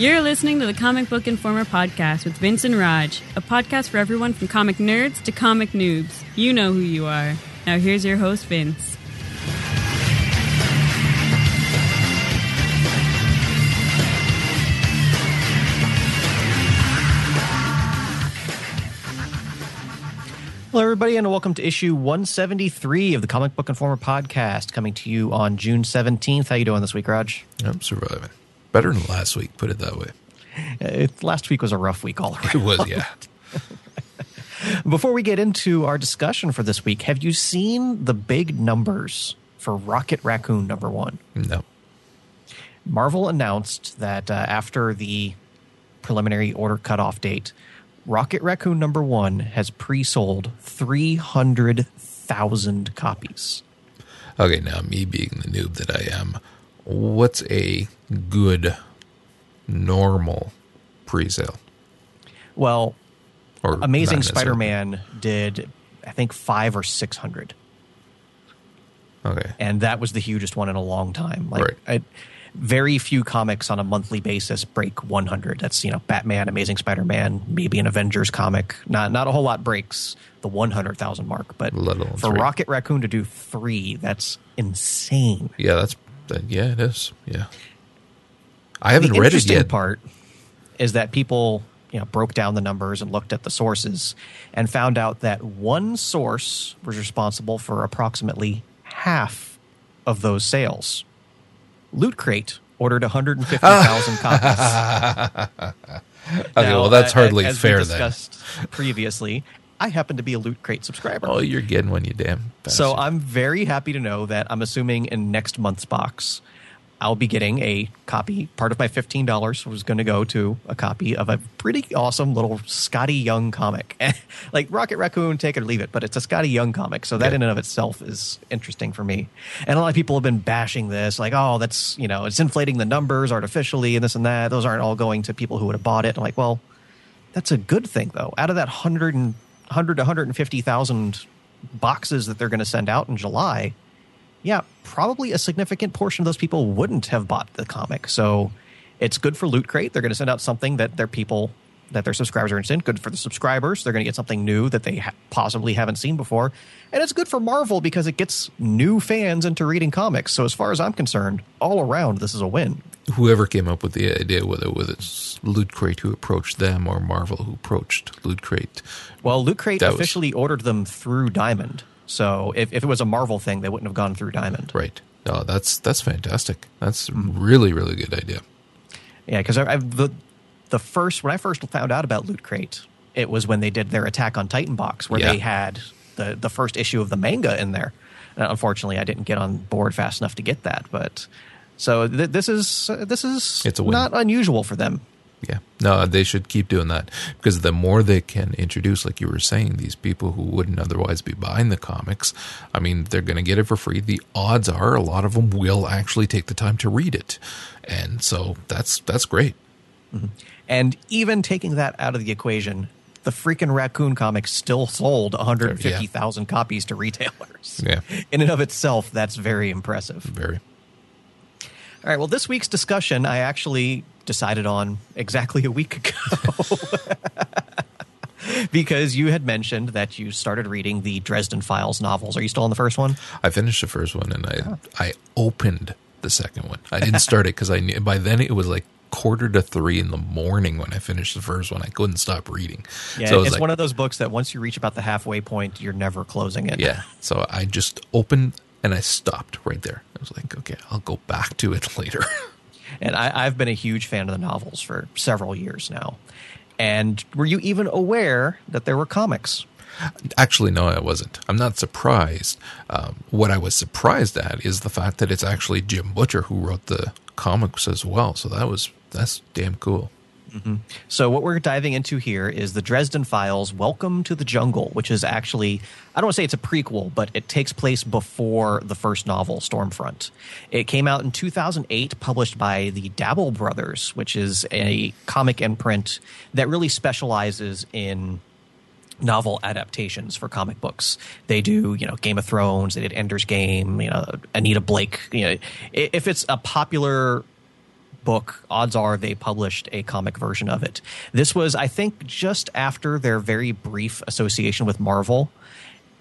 You're listening to the Comic Book Informer podcast with Vince and Raj, a podcast for everyone from comic nerds to comic noobs. You know who you are. Now, here's your host, Vince. Hello, everybody, and welcome to issue 173 of the Comic Book Informer podcast, coming to you on June 17th. How you doing this week, Raj? I'm surviving. Better than last week, put it that way. Uh, last week was a rough week all around. It was, yeah. Before we get into our discussion for this week, have you seen the big numbers for Rocket Raccoon number one? No. Marvel announced that uh, after the preliminary order cutoff date, Rocket Raccoon number one has pre sold 300,000 copies. Okay, now me being the noob that I am, what's a good, normal pre-sale? Well, Or Amazing Spider-Man did, I think, five or 600. Okay. and that was the hugest one in a long time. Like, Right. I, very few comics on a monthly basis break 100. That's you know Batman, Amazing Spider-Man, maybe an Avengers comic. Not not a whole lot breaks the 100,000 mark. But for three. Rocket Raccoon to do three, that's insane. Yeah, that's yeah, it is. Yeah. I haven't the read it yet. part is that people you know broke down the numbers and looked at the sources and found out that one source was responsible for approximately half of those sales. Loot Crate ordered 150,000 copies. Okay, Now, well that's hardly as fair we then. previously. I happen to be a Loot Crate subscriber. Oh, you're getting one, you damn. So. I'm very happy to know that I'm assuming in next month's box, I'll be getting a copy. Part of my fifteen dollars was going to go to a copy of a pretty awesome little Skottie Young comic, like Rocket Raccoon, take it or leave it. But it's a Skottie Young comic, so that Yeah. in and of itself is interesting for me. And a lot of people have been bashing this, like, oh, that's you know, it's inflating the numbers artificially and this and that. Those aren't all going to people who would have bought it. I'm like, well, that's a good thing though. Out of that 100 and 100 to 150,000 boxes that they're going to send out in July, yeah, probably a significant portion of those people wouldn't have bought the comic. So it's good for Loot Crate. They're going to send out something that their people that their subscribers are interested in. Good for the subscribers. They're going to get something new that they ha- possibly haven't seen before. And it's good for Marvel because it gets new fans into reading comics. So as far as I'm concerned, all around this is a win. Whoever came up with the idea, whether whether it's Loot Crate who approached them or Marvel who approached Loot Crate, Well, Loot Crate That was- officially ordered them through Diamond. So if, if it was a Marvel thing, they wouldn't have gone through Diamond. right? Oh, that's that's fantastic. That's a Mm-hmm. really really good idea. Yeah, because I, I the the first when I first found out about Loot Crate, it was when they did their Attack on Titan box, where Yeah. they had the the first issue of the manga in there. Uh, unfortunately, I didn't get on board fast enough to get that, but so th- this is uh, this is It's a not unusual for them. Yeah, no, they should keep doing that because the more they can introduce, like you were saying, these people who wouldn't otherwise be buying the comics, I mean, they're going to get it for free. The odds are a lot of them will actually take the time to read it, and so that's that's great. And even taking that out of the equation, the freaking Raccoon comic still sold 150,000 copies to retailers. Yeah. In and of itself, that's very impressive. Very. All right. Well, this week's discussion, I actually decided on exactly a week ago. because you had mentioned that you started reading the Dresden Files novels. Are you still on the first one? I finished the first one and I ah. I opened the second one. I didn't start it because I knew by then it was like quarter to three in the morning when I finished the first one. I couldn't stop reading. Yeah, so it's like, one of those books that once you reach about the halfway point, you're never closing it. yeah. So I just opened and I stopped right there. I was like, okay, I'll go back to it later. And I, I've been a huge fan of the novels for several years now. And were you even aware that there were comics? Actually, no, I wasn't. I'm not surprised. Um, what I was surprised at is the fact that it's actually Jim Butcher who wrote the comics as well. So that was that's damn cool. Mm-hmm. So what we're diving into here is the Dresden Files: Welcome to the Jungle, which is actually I don't want to say it's a prequel, but it takes place before the first novel, Stormfront. It came out in 2008, published by the Dabel Brothers, which is a comic imprint that really specializes in novel adaptations for comic books. They do, you know, Game of Thrones, they did Ender's Game, you know, Anita Blake, you know, if it's a popular book, odds are they published a comic version of it. This was, I think, just after their very brief association with Marvel.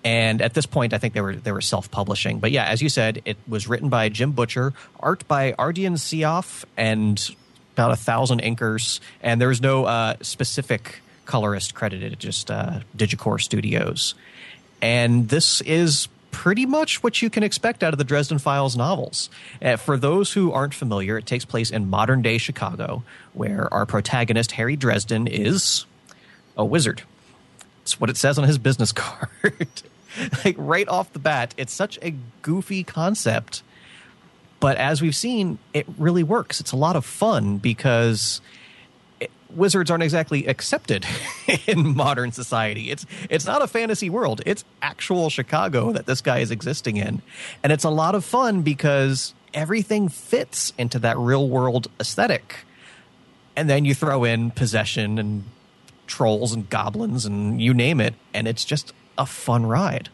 And at this point, I think they were they were self publishing. But yeah, as you said, it was written by Jim Butcher, art by Ardian Syaf, and about a thousand inkers. And there was no uh, specific colorist credited, just uh, Digikore Studios. And this is pretty much what you can expect out of the Dresden Files novels. Uh, for those who aren't familiar, it takes place in modern day Chicago, where our protagonist, Harry Dresden, is a wizard. It's what it says on his business card. like right off the bat, it's such a goofy concept. But as we've seen, it really works. It's a lot of fun because wizards aren't exactly accepted in modern society. It's it's not a fantasy world. It's actual Chicago that this guy is existing in. And it's a lot of fun because everything fits into that real world aesthetic. And then you throw in possession and trolls and goblins and you name it and it's just a fun ride.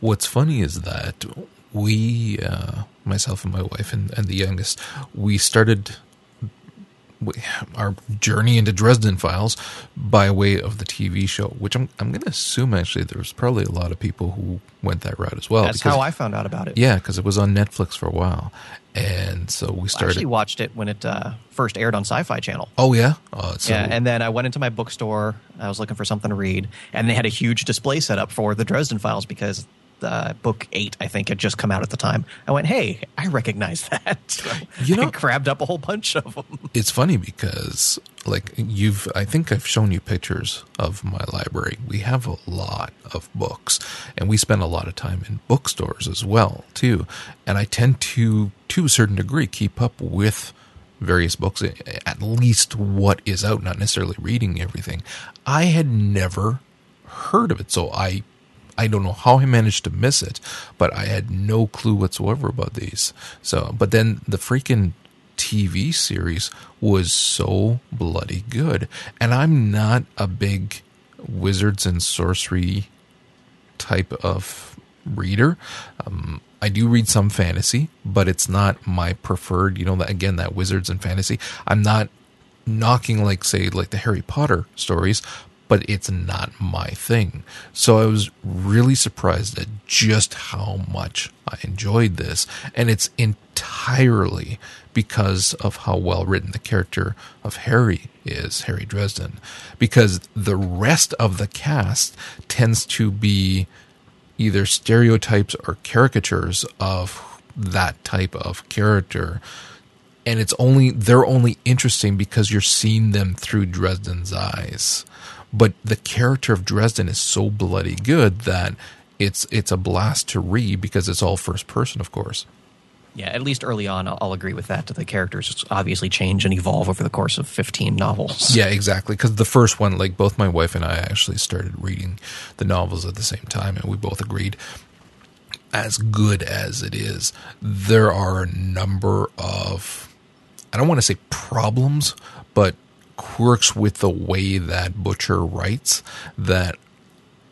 What's funny is that we, uh, myself and my wife and, and the youngest, we started our journey into Dresden Files by way of the TV show, which I'm I'm going to assume actually there's probably a lot of people who went that route as well. That's because, how I found out about it. Yeah, because it was on Netflix for a while, and so we started. I actually watched it when it uh, first aired on Sci-Fi Channel. Oh yeah, oh, so, yeah. And then I went into my bookstore. I was looking for something to read, and they had a huge display set up for the Dresden Files because uh, book eight, I think, had just come out at the time. I went, hey, I recognize that. So you know, I grabbed up a whole bunch of them. It's funny because, like, you've, I think I've shown you pictures of my library. We have a lot of books, and we spend a lot of time in bookstores as well, too. And I tend to, to a certain degree, keep up with various books, at least what is out, not necessarily reading everything. I had never heard of it. So I I don't know how he managed to miss it, but I had no clue whatsoever about these. So, but then the freaking TV series was so bloody good. And I'm not a big wizards and sorcery type of reader. Um, I do read some fantasy, but it's not my preferred, you know, that again, that wizards and fantasy. I'm not knocking like say like the Harry Potter stories, but it's not my thing. So I was really surprised at just how much I enjoyed this. And it's entirely because of how well written the character of Harry is, Harry Dresden. Because the rest of the cast tends to be either stereotypes or caricatures of that type of character and it's only they're only interesting because you're seeing them through Dresden's eyes. But the character of Dresden is so bloody good that it's it's a blast to read because it's all first person, of course. Yeah, at least early on, I'll, I'll agree with that. The characters obviously change and evolve over the course of 15 novels. Yeah, exactly. Because the first one, like both my wife and I actually started reading the novels at the same time, and we both agreed as good as it is, there are a number of, I don't want to say problems, but quirks with the way that Butcher writes that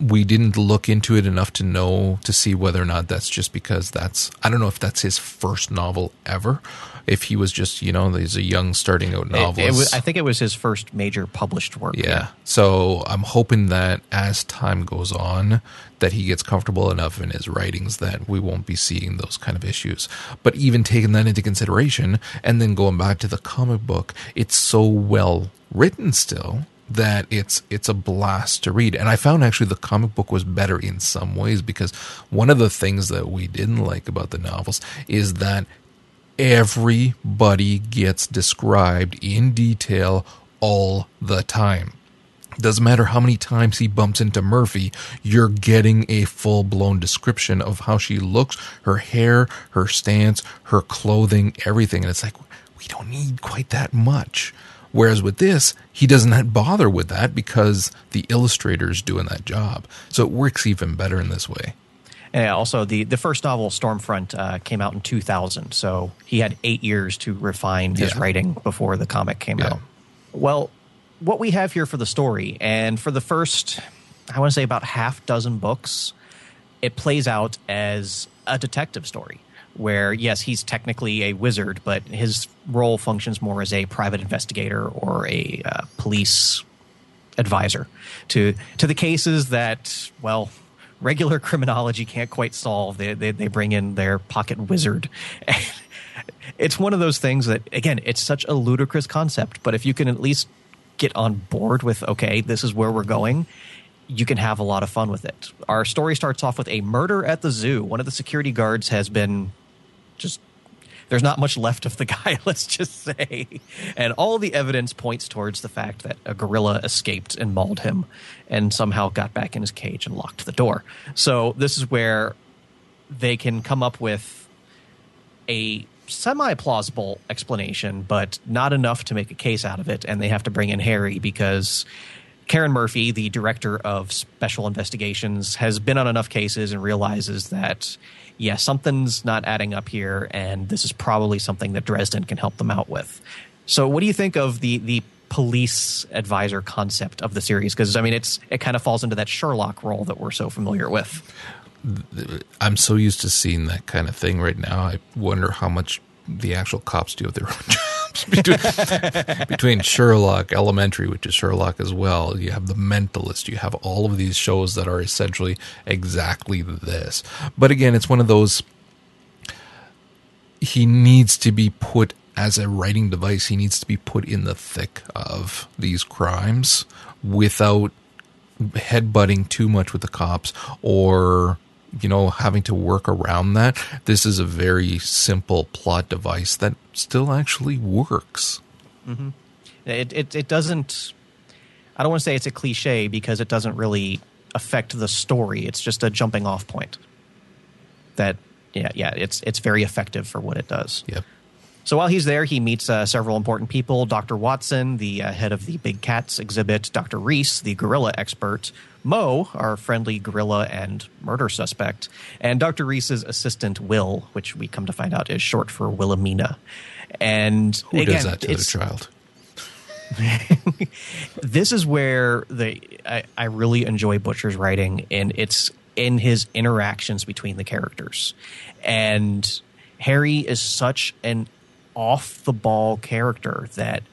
we didn't look into it enough to know to see whether or not that's just because that's I don't know if that's his first novel ever. If he was just you know he's a young starting out novelist. It, it was, I think it was his first major published work. Yeah. yeah. So I'm hoping that as time goes on, that he gets comfortable enough in his writings that we won't be seeing those kind of issues. But even taking that into consideration, and then going back to the comic book, it's so well written still that it's it's a blast to read. And I found actually the comic book was better in some ways because one of the things that we didn't like about the novels is that everybody gets described in detail all the time. Doesn't matter how many times he bumps into Murphy, you're getting a full blown description of how she looks, her hair, her stance, her clothing, everything. And it's like, we don't need quite that much. Whereas with this, he doesn't bother with that because the illustrator's doing that job. So it works even better in this way. And also, the, the first novel, Stormfront, uh, came out in 2000. So he had eight years to refine his yeah. writing before the comic came yeah. out. Well, what we have here for the story, and for the first, I want to say about half dozen books, it plays out as a detective story where yes, he's technically a wizard, but his role functions more as a private investigator or a uh, police advisor to to the cases that well regular criminology can't quite solve. They they, they bring in their pocket wizard. it's one of those things that again, it's such a ludicrous concept, but if you can at least get on board with okay, this is where we're going, you can have a lot of fun with it. Our story starts off with a murder at the zoo. One of the security guards has been just there's not much left of the guy, let's just say. And all the evidence points towards the fact that a gorilla escaped and mauled him and somehow got back in his cage and locked the door. So this is where they can come up with a semi plausible explanation, but not enough to make a case out of it. And they have to bring in Harry because Karen Murphy, the director of special investigations, has been on enough cases and realizes that, yeah, something's not adding up here, and this is probably something that Dresden can help them out with. So, what do you think of the the police advisor concept of the series? Because I mean, it's it kind of falls into that Sherlock role that we're so familiar with. I'm so used to seeing that kind of thing right now. I wonder how much the actual cops do of their own jobs. Between, between, Sherlock, Elementary, which is Sherlock as well, you have The Mentalist, you have all of these shows that are essentially exactly this. But again, it's one of those. He needs to be put as a writing device, he needs to be put in the thick of these crimes without headbutting too much with the cops or you know, having to work around that. This is a very simple plot device that still actually works. Mm-hmm. It, it, it doesn't. I don't want to say it's a cliche because it doesn't really affect the story. It's just a jumping off point. That yeah yeah it's it's very effective for what it does. Yep. So while he's there, he meets uh, several important people Dr. Watson, the uh, head of the Big Cats exhibit, Dr. Reese, the gorilla expert, Mo, our friendly gorilla and murder suspect, and Dr. Reese's assistant, Will, which we come to find out is short for Wilhelmina. And Who again, does that to a child? this is where the I, I really enjoy Butcher's writing, and it's in his interactions between the characters. And Harry is such an off the ball character that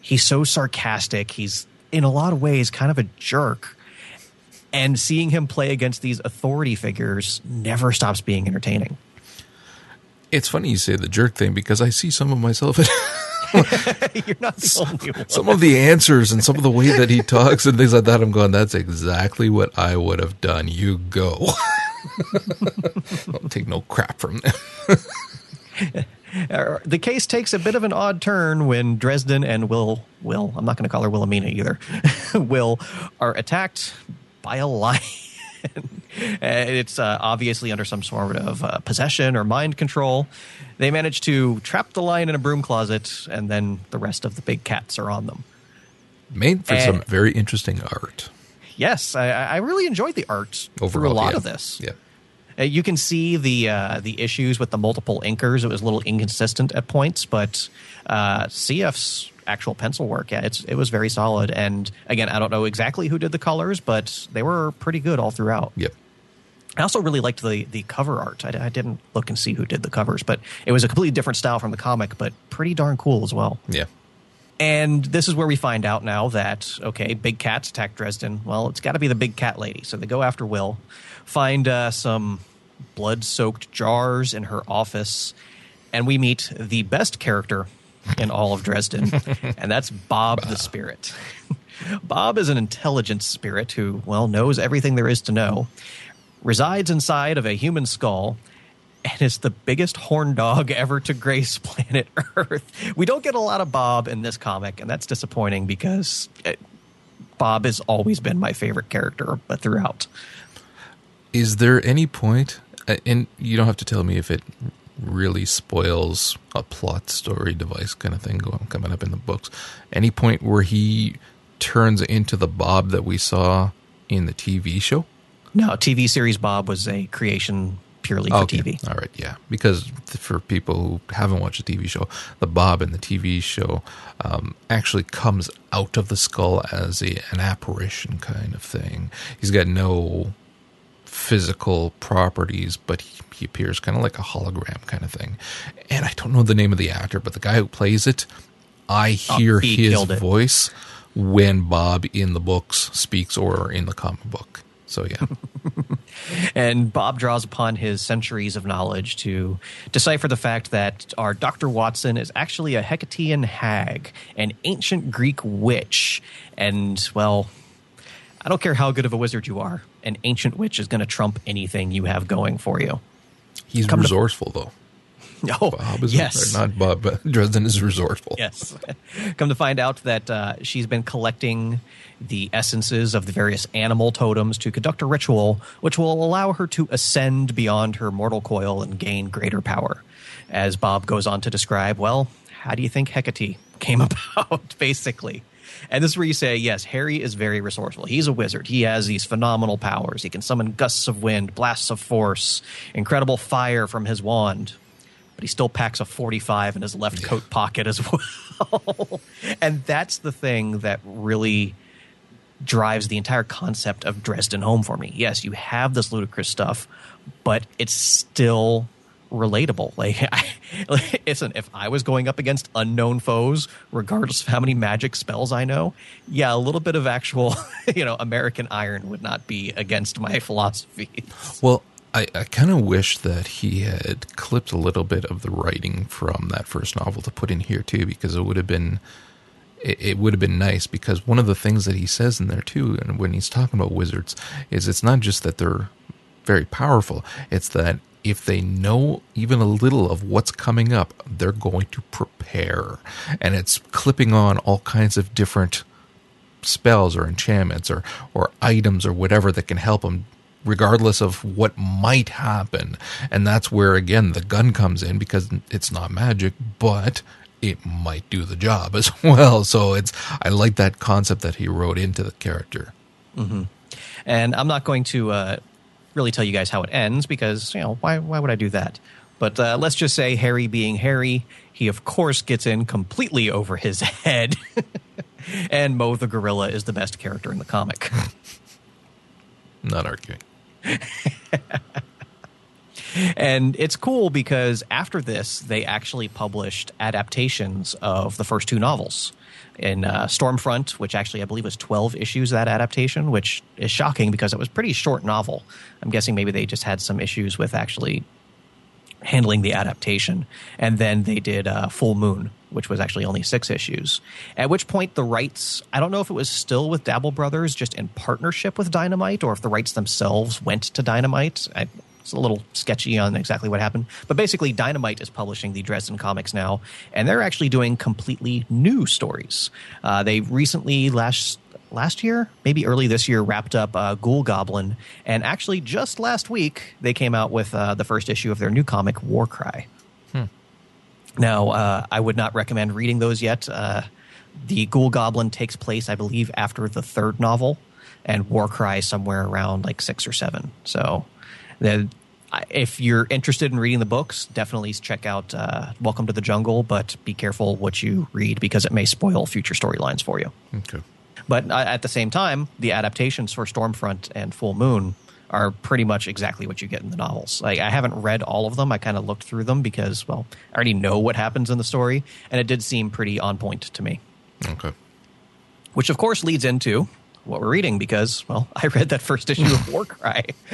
he's so sarcastic. He's in a lot of ways kind of a jerk. And seeing him play against these authority figures never stops being entertaining. It's funny you say the jerk thing because I see some of myself. You're not the only one. Some of the answers and some of the way that he talks and things like that, I'm going, that's exactly what I would have done. You go. Don't take no crap from them. Uh, the case takes a bit of an odd turn when Dresden and Will Will I'm not going to call her Wilhelmina either. Will are attacked by a lion. it's uh, obviously under some sort of uh, possession or mind control. They manage to trap the lion in a broom closet, and then the rest of the big cats are on them. Made for and, some very interesting art. Yes, I, I really enjoyed the art Overall, through a lot yeah. of this. Yeah. Uh, you can see the uh, the issues with the multiple inkers. It was a little inconsistent at points, but uh, Syaf's actual pencil work, yeah, it's it was very solid. And again, I don't know exactly who did the colors, but they were pretty good all throughout. Yep. I also really liked the the cover art. I, I, didn't look and see who did the covers, but it was a completely different style from the comic, but pretty darn cool as well. Yeah. And this is where we find out now that okay, big cats attack Dresden. Well, it's got to be the big cat lady. So they go after Will, find uh, some blood-soaked jars in her office, and we meet the best character in all of Dresden, and that's Bob the Spirit. Bob is an intelligent spirit who, well, knows everything there is to know, resides inside of a human skull, and is the biggest horn dog ever to grace planet Earth. We don't get a lot of Bob in this comic, and that's disappointing because it, Bob has always been my favorite character but throughout. Is there any point, uh, and you don't have to tell me if it really spoils a plot story device kind of thing going coming up in the books, any point where he turns into the Bob that we saw in the TV show? No, TV series Bob was a creation purely for okay. TV. All right, yeah. Because for people who haven't watched the TV show, the Bob in the TV show um, actually comes out of the skull as a, an apparition kind of thing. He's got no physical properties, but he, he appears kind of like a hologram kind of thing. And I don't know the name of the actor, but the guy who plays it, I Oh, hear he his voice when Bob in the books speaks or in the comic book. So yeah, And Bob draws upon his centuries of knowledge to decipher the fact that our Dr. Watson is actually a Hecatean hag, an ancient Greek witch. And, well, I don't care how good of a wizard you are, an ancient witch is going to trump anything you have going for you. he's Come to- resourceful though. Oh, Bob is yes. not Bob, but Dresden is resourceful. Yes. Come to find out that uh, she's been collecting the essences of the various animal totems to conduct a ritual which will allow her to ascend beyond her mortal coil and gain greater power. As Bob goes on to describe, well, how do you think Hecate came about, basically? And this is where you say, yes, Harry is very resourceful. He's a wizard. He has these phenomenal powers. He can summon gusts of wind, blasts of force, incredible fire from his wand but he still packs a 45 in his left coat pocket as well. and that's the thing that really drives the entire concept of Dresden home for me. Yes, you have this ludicrous stuff, but it's still relatable. Like, I, like, listen, if I was going up against unknown foes, regardless of how many magic spells I know, yeah, a little bit of actual, you know, American iron would not be against my philosophy. Well, I, I kind of wish that he had clipped a little bit of the writing from that first novel to put in here too, because it would have been it, it would have been nice. Because one of the things that he says in there too, and when he's talking about wizards, is it's not just that they're very powerful; it's that if they know even a little of what's coming up, they're going to prepare, and it's clipping on all kinds of different spells or enchantments or or items or whatever that can help them regardless of what might happen and that's where again the gun comes in because it's not magic but it might do the job as well so it's i like that concept that he wrote into the character And I'm not going to uh, really tell you guys how it ends because, you know, why, why would I do that? But uh, let's just say Harry being Harry, he of course gets in completely over his head. and Mo the gorilla is the best character in the comic. not arguing and it's cool because after this, they actually published adaptations of the first two novels. In uh, Stormfront, which actually I believe was 12 issues that adaptation, which is shocking because it was pretty short novel. I'm guessing maybe they just had some issues with actually handling the adaptation. And then they did uh, Full Moon, which was actually only six issues. At which point, the rights, I don't know if it was still with Dabel Brothers, just in partnership with Dynamite, or if the rights themselves went to Dynamite. I, it's a little sketchy on exactly what happened. But basically, Dynamite is publishing the Dresden comics now, and they're actually doing completely new stories. Uh, they recently, last last year, maybe early this year, wrapped up uh, Ghoul Goblin, and actually just last week they came out with uh, the first issue of their new comic *War Warcry. Now, uh, I would not recommend reading those yet. Uh, the Ghoul Goblin takes place, I believe, after the third novel, and *War Warcry somewhere around like six or seven. So, the, if you're interested in reading the books, definitely check out uh, Welcome to the Jungle, but be careful what you read because it may spoil future storylines for you. okay But uh, at the same time, the adaptations for Stormfront and Full Moon are pretty much exactly what you get in the novels. Like I haven't read all of them. I kind of looked through them because, well, I already know what happens in the story, and it did seem pretty on point to me. okay Which, of course, leads into what we're reading because, well, I read that first issue of Warcry.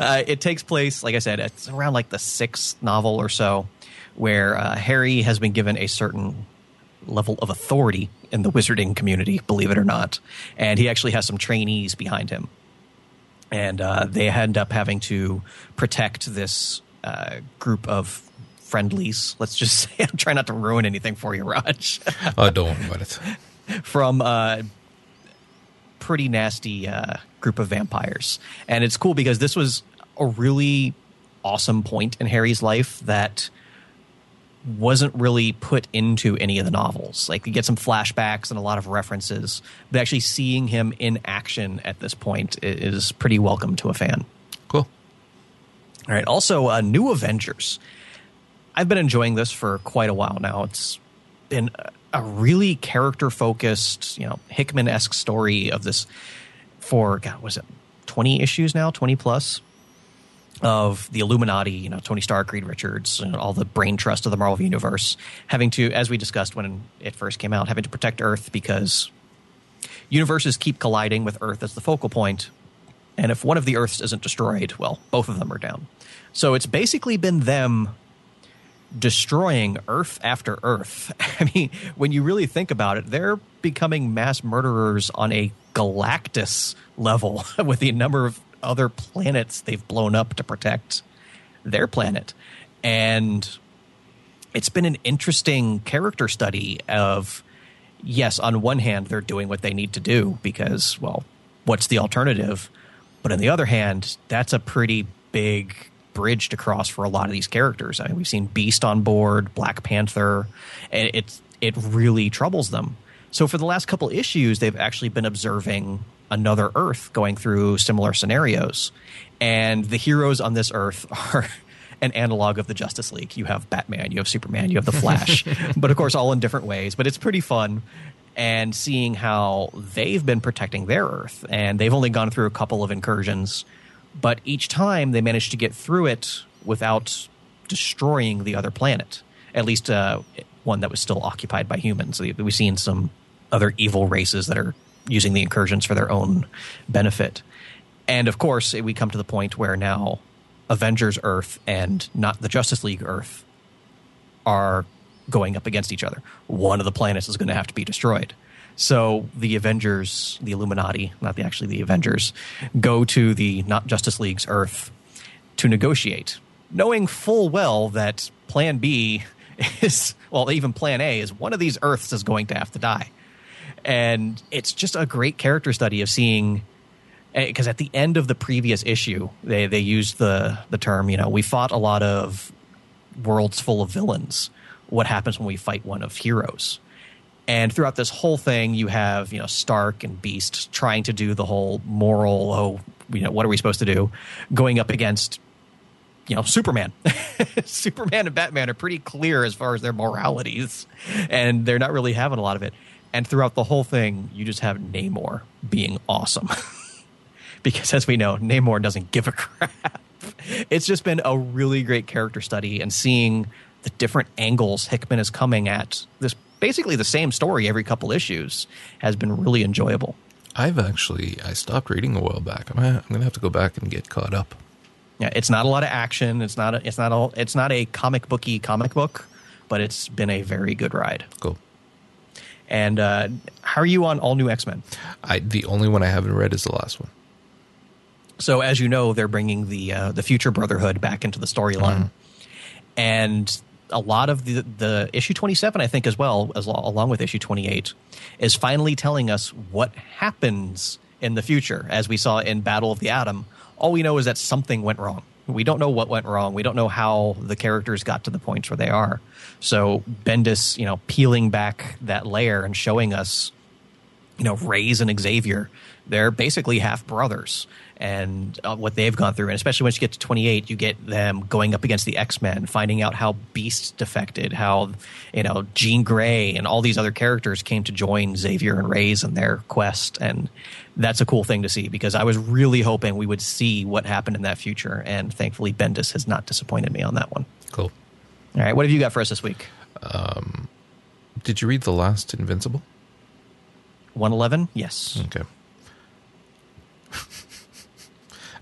uh, it takes place, like I said, it's around like the sixth novel or so, where uh, Harry has been given a certain level of authority in the wizarding community, believe it or not. And he actually has some trainees behind him. And uh, they end up having to protect this uh, group of friendlies. Let's just say, I'm trying not to ruin anything for you, Raj. oh don't worry about it from a pretty nasty uh, group of vampires. And it's cool because this was a really awesome point in Harry's life that wasn't really put into any of the novels. Like you get some flashbacks and a lot of references, but actually seeing him in action at this point is pretty welcome to a fan. cool All right. Also, uh, New Avengers. I've been enjoying this for quite a while now. It's been a- really character focused, you know, Hickman esque story of this for God was it twenty issues now, twenty plus of the Illuminati, you know, Tony Stark, Reed Richards, and all the brain trust of the Marvel Universe, having to, as we discussed when it first came out, having to protect Earth because universes keep colliding with Earth as the focal point, and if one of the Earths isn't destroyed, well, both of them are down. So it's basically been them destroying Earth after Earth. I mean, when you really think about it, they're becoming mass murderers on a Galactus level with the number of other planets they've blown up to protect their planet. And it's been an interesting character study of yes, on one hand, they're doing what they need to do because, well, what's the alternative? But on the other hand, that's a pretty big bridge to cross for a lot of these characters. I mean, we've seen Beast on board, Black Panther, and it it really troubles them. So for the last couple issues, they've actually been observing another Earth going through similar scenarios, and the heroes on this Earth are an analog of the Justice League. You have Batman, you have Superman, you have the Flash, but of course all in different ways. But it's pretty fun and seeing how they've been protecting their Earth, and they've only gone through a couple of incursions, but each time they managed to get through it without destroying the other planet. At least uh, one that was still occupied by humans. We've seen some other evil races that are using the incursions for their own benefit. And of course, we come to the point where now Avengers Earth and not the Justice League Earth are going up against each other. One of the planets is going to have to be destroyed. So the Avengers, the Illuminati, not the, actually the Avengers, go to the not Justice League's Earth to negotiate, knowing full well that Plan B is, well, even Plan A is one of these Earths is going to have to die. And it's just a great character study of seeing eh, because at the end of the previous issue, they they used the the term, you know, we fought a lot of worlds full of villains. What happens when we fight one of heroes? And throughout this whole thing, you have you know Stark and Beast trying to do the whole moral, oh, you know, what are we supposed to do? Going up against you know Superman. Superman and Batman are pretty clear as far as their moralities, and they're not really having a lot of it. And throughout the whole thing, you just have Namor being awesome. because as we know, Namor doesn't give a crap. It's just been a really great character study and seeing the different angles Hickman is coming at this basically the same story every couple issues has been really enjoyable. I've actually I stopped reading a while back. I'm gonna, I'm gonna have to go back and get caught up. Yeah, it's not a lot of action. It's not a, it's not all it's not a comic booky comic book, but it's been a very good ride. Cool. And uh, how are you on all new X Men? The only one I haven't read is the last one. So as you know, they're bringing the uh, the future Brotherhood back into the storyline, mm-hmm. and a lot of the the issue twenty seven, I think, as well as along with issue twenty eight, is finally telling us what happens in the future. As we saw in Battle of the Atom, all we know is that something went wrong. We don't know what went wrong. We don't know how the characters got to the points where they are. So Bendis, you know, peeling back that layer and showing us, you know, Raze and Xavier, they're basically half brothers and uh, what they've gone through. And especially once you get to 28, you get them going up against the X Men, finding out how Beast defected, how you know Jean Grey and all these other characters came to join Xavier and Raze in their quest, and that's a cool thing to see because I was really hoping we would see what happened in that future, and thankfully Bendis has not disappointed me on that one. Cool. All right, what have you got for us this week? Um, did you read the last Invincible? 111? Yes. Okay.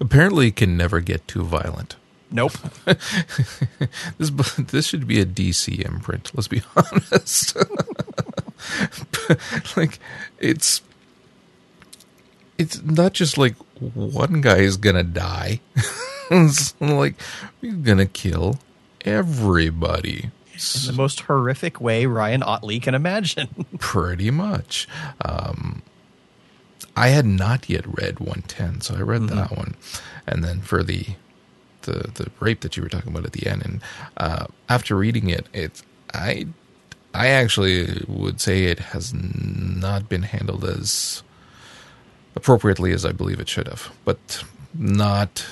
Apparently can never get too violent. Nope. this this should be a DC imprint. Let's be honest. like it's it's not just like one guy is gonna die. it's like he's gonna kill everybody. In the most horrific way Ryan Ottley can imagine. Pretty much. Um, I had not yet read 110, so I read mm-hmm. that one, and then for the the the rape that you were talking about at the end, and uh, after reading it, it I I actually would say it has not been handled as appropriately as I believe it should have, but not.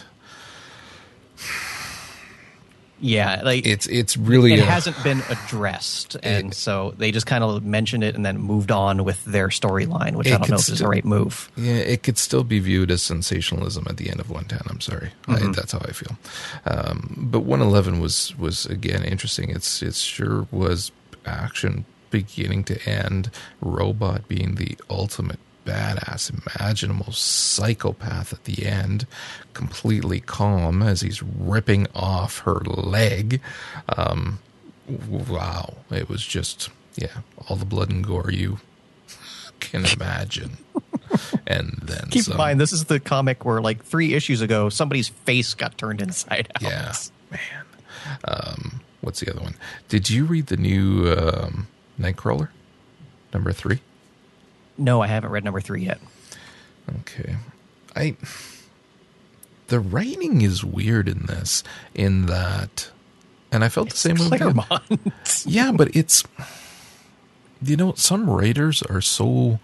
Yeah, like It's it's really it a- hasn't been addressed, and so they just kind of mentioned it and then moved on with their storyline, which I don't know if is still- the right move. Yeah, it could still be viewed as sensationalism at the end of 110. I'm sorry, I, that's how I feel. Um, but 111 was was again interesting. It's it sure was action beginning to end. Robot being the ultimate badass, imaginable psychopath at the end, completely calm as he's ripping off her leg. Um, wow, it was just yeah, all the blood and gore you can imagine. and then Keep some. in mind, this is the comic where, like, three issues ago, somebody's face got turned inside out. Yeah, man. Um, what's the other one? Did you read the new um, Nightcrawler number three? No, I haven't read number three yet. Okay, I. The writing is weird in this, in that, and I felt the same way. Yeah, but it's you know some writers are so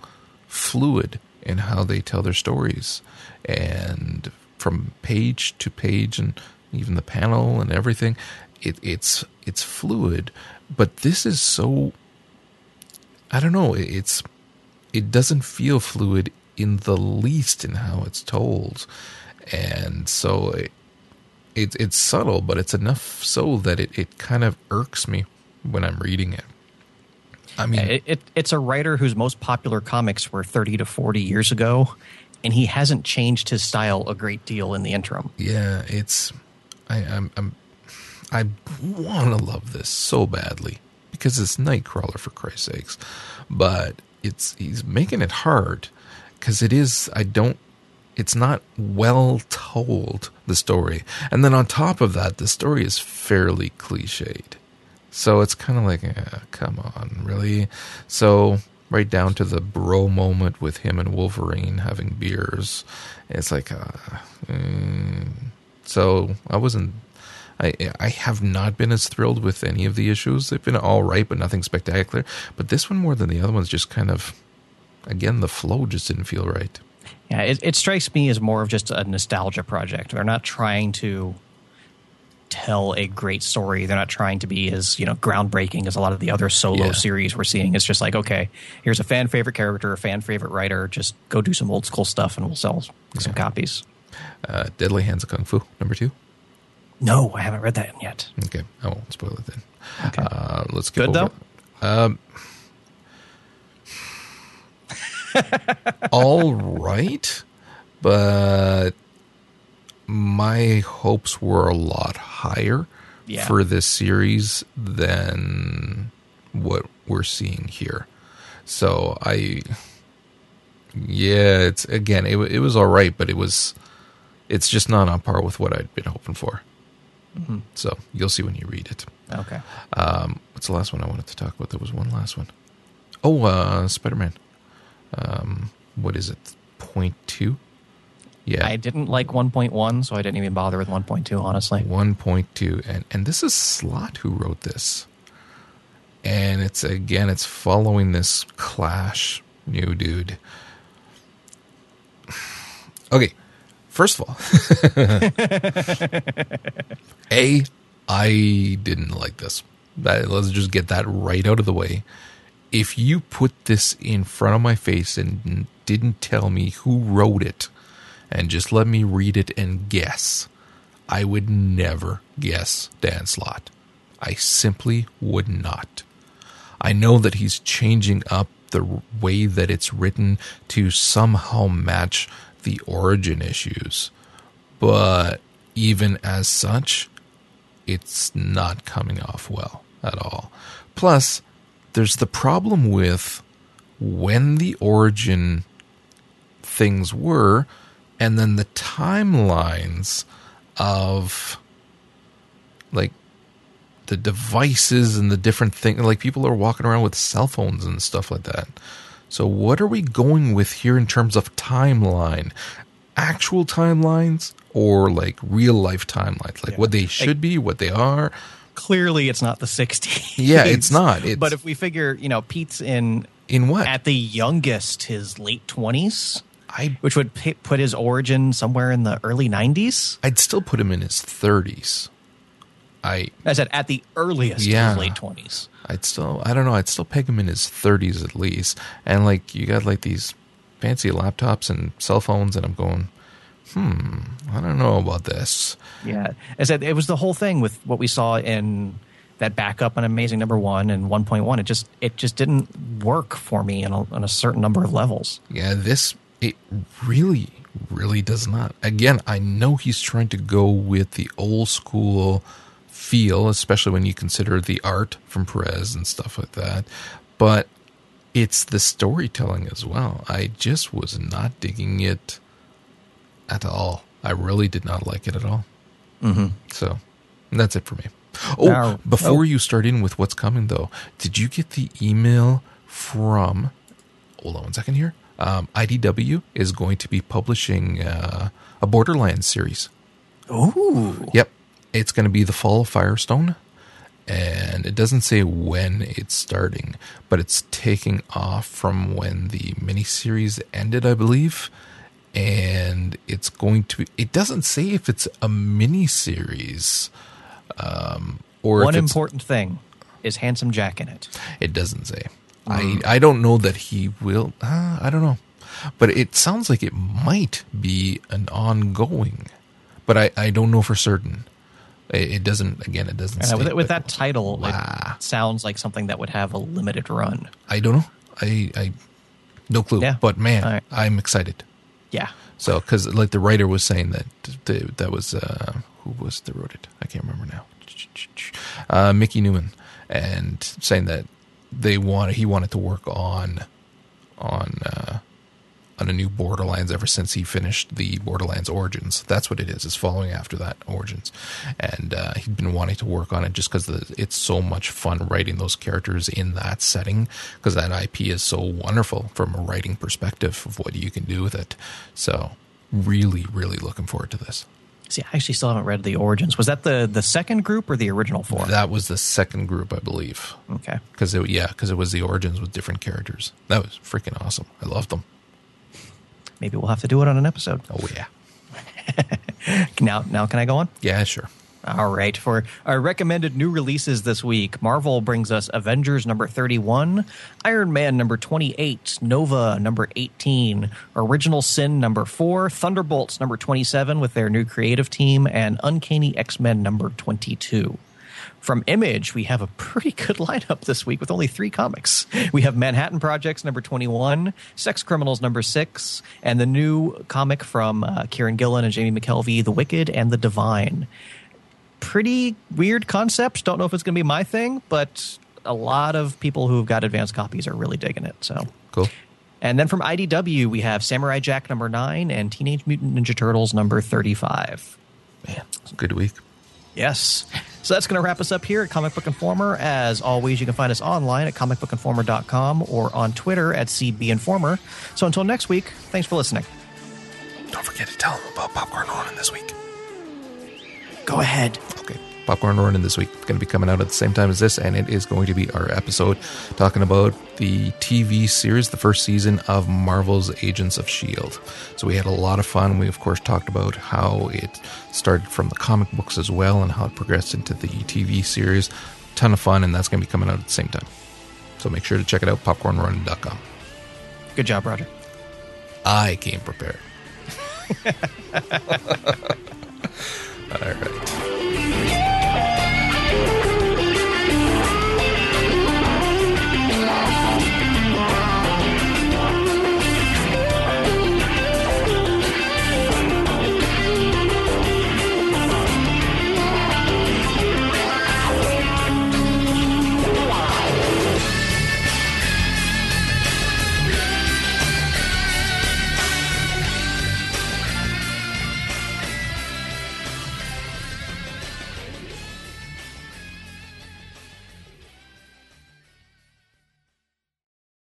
fluid in how they tell their stories, and from page to page, and even the panel and everything, it, it's it's fluid. But this is so I don't know. It's it doesn't feel fluid in the least in how it's told, and so it, it it's subtle, but it's enough so that it, it kind of irks me when I'm reading it. I mean, it, it, it's a writer whose most popular comics were 30 to 40 years ago, and he hasn't changed his style a great deal in the interim. yeah, it's I, I'm I'm I want to love this so badly because it's Nightcrawler for Christ's sakes, but it's he's making it hard because it is I don't it's not well told the story, and then on top of that, the story is fairly cliched. So it's kind of like, eh, come on, really? So right down to the bro moment with him and Wolverine having beers, it's like, uh, mm. so I wasn't. I I have not been as thrilled with any of the issues. They've been all right, but nothing spectacular. But this one more than the other ones, just kind of, again, the flow just didn't feel right. Yeah, it, it strikes me as more of just a nostalgia project. They're not trying to tell a great story. They're not trying to be as you know groundbreaking as a lot of the other solo Yeah. series we're seeing. It's just like, okay, here's a fan favorite character, a fan favorite writer. Just go do some old school stuff, and we'll sell some copies. Uh, Deadly Hands of Kung Fu number two. No, I haven't read that yet. Okay, I won't spoil it then. Okay. Uh, let's get Good, over. Um, all right, but my hopes were a lot higher Yeah. for this series than what we're seeing here. So I, yeah, it's again, it it was all right, but it was, it's just not on par with what I'd been hoping for. So you'll see when you read it. Okay. Um, what's the last one I wanted to talk about? There was one last one. Oh, uh, Spider Man. Um, what is it? Point two? Yeah, I didn't like 1.1, so I didn't even bother with 1.2, honestly. one point two, and and this is Slott who wrote this, and it's again, it's following this Clash new dude. Okay, first of all, a I didn't like this. Let's just get that right out of the way. If you put this in front of my face and didn't tell me who wrote it, and just let me read it and guess, I would never guess Dan Slott. I simply would not. I know that he's changing up the way that it's written to somehow match the origin issues, but even as such, it's not coming off well at all. Plus, there's the problem with when the origin things were, and then the timelines of like the devices and the different things. Like people are walking around with cell phones and stuff like that. So, what are we going with here in terms of timeline? Actual timelines or like real life timelines? Like Yeah. what they should be, what they are? Clearly, it's not the 60s. Yeah, it's not. It's- but if we figure, you know, Pete's in In what? at the youngest his late 20s, I which would p- put his origin somewhere in the early 90s. I'd still put him in his 30s. I I said at the earliest Yeah. his late twenties. I'd still I don't know, I'd still peg him in his 30s at least. And like you got like these fancy laptops and cell phones and I'm going, "Hmm, I don't know about this." Yeah, I said it was the whole thing with what we saw in that backup on Amazing Number One and one point one. It just it just didn't work for me on a, on a certain number of levels. Yeah, this it really really does not. Again, I know he's trying to go with the old school feel, especially when you consider the art from Perez and stuff like that. But it's the storytelling as well. I just was not digging it at all. I really did not like it at all. Mm-hmm. So that's it for me. Oh, Now- before oh. you start in with what's coming, though, did you get the email from? Hold on one second here. Um, IDW is going to be publishing uh, a Borderlands series. Oh, Yep. It's going to be the Fall of Fyrestone. And it doesn't say when it's starting, but it's taking off from when the miniseries ended, I believe. And it's going to be, it doesn't say if it's a miniseries um, or one if it's, important thing is Handsome Jack in it. it doesn't say. I I don't know that he will. Uh, I don't know, but it sounds like it might be an ongoing, but I I don't know for certain. It, it doesn't. Again, it doesn't. Uh, with, with that title, Wow. it sounds like something that would have a limited run. I don't know. I I no clue. Yeah. But man, right. I'm excited. Yeah, So because like the writer was saying that the, that was uh, who was that wrote it? I can't remember now. Uh, Mikey Neumann, and saying that they wanted he wanted to work on on uh, on a new Borderlands ever since he finished the Borderlands Origins. That's what it is. It's following after that Origins, and uh, he'd been wanting to work on it just because it's so much fun writing those characters in that setting because that IP is so wonderful from a writing perspective of what you can do with it. So really, really looking forward to this. see, I actually still haven't read the Origins. Was that the the second group or the original four? That was the second group, I believe. okay, Because it, yeah, because it was the origins with different characters. That was freaking awesome. I loved them. Maybe we'll have to do it on an episode. Oh yeah, Now, now can I go on? yeah, sure. All right. For our recommended new releases this week, Marvel brings us Avengers number 31, Iron Man number 28, Nova number 18, Original Sin number 4, Thunderbolts number 27 with their new creative team, and Uncanny X Men number 22. From Image, we have a pretty good lineup this week with only three comics. We have Manhattan Projects number 21, Sex Criminals number 6, and the new comic from uh, Kieron Gillen and Jamie McKelvie, The Wicked and the Divine pretty weird concept. Don't know if it's going to be my thing, but a lot of people who've got advanced copies are really digging it. So, Cool. and then from IDW, we have Samurai Jack number nine and Teenage Mutant Ninja Turtles number thirty-five. Man, it's a good week. Yes. So that's going to wrap us up here at Comic Book Informer. As always, you can find us online at comicbookinformer.com or on Twitter at cbinformer. So until next week, thanks for listening. Don't forget to tell them about Popcorn Running this week. Go ahead. Okay. Popcorn Running this week It's going to be coming out at the same time as this, and it is going to be our episode talking about the TV series, the first season of Marvel's Agents of S.H.I.E.L.D. So we had a lot of fun. We, of course, talked about how it started from the comic books as well and how it progressed into the TV series. Ton of fun, and that's going to be coming out at the same time. So make sure to check it out, popcornrunning.com. Good job, Roger. I came prepared. All right.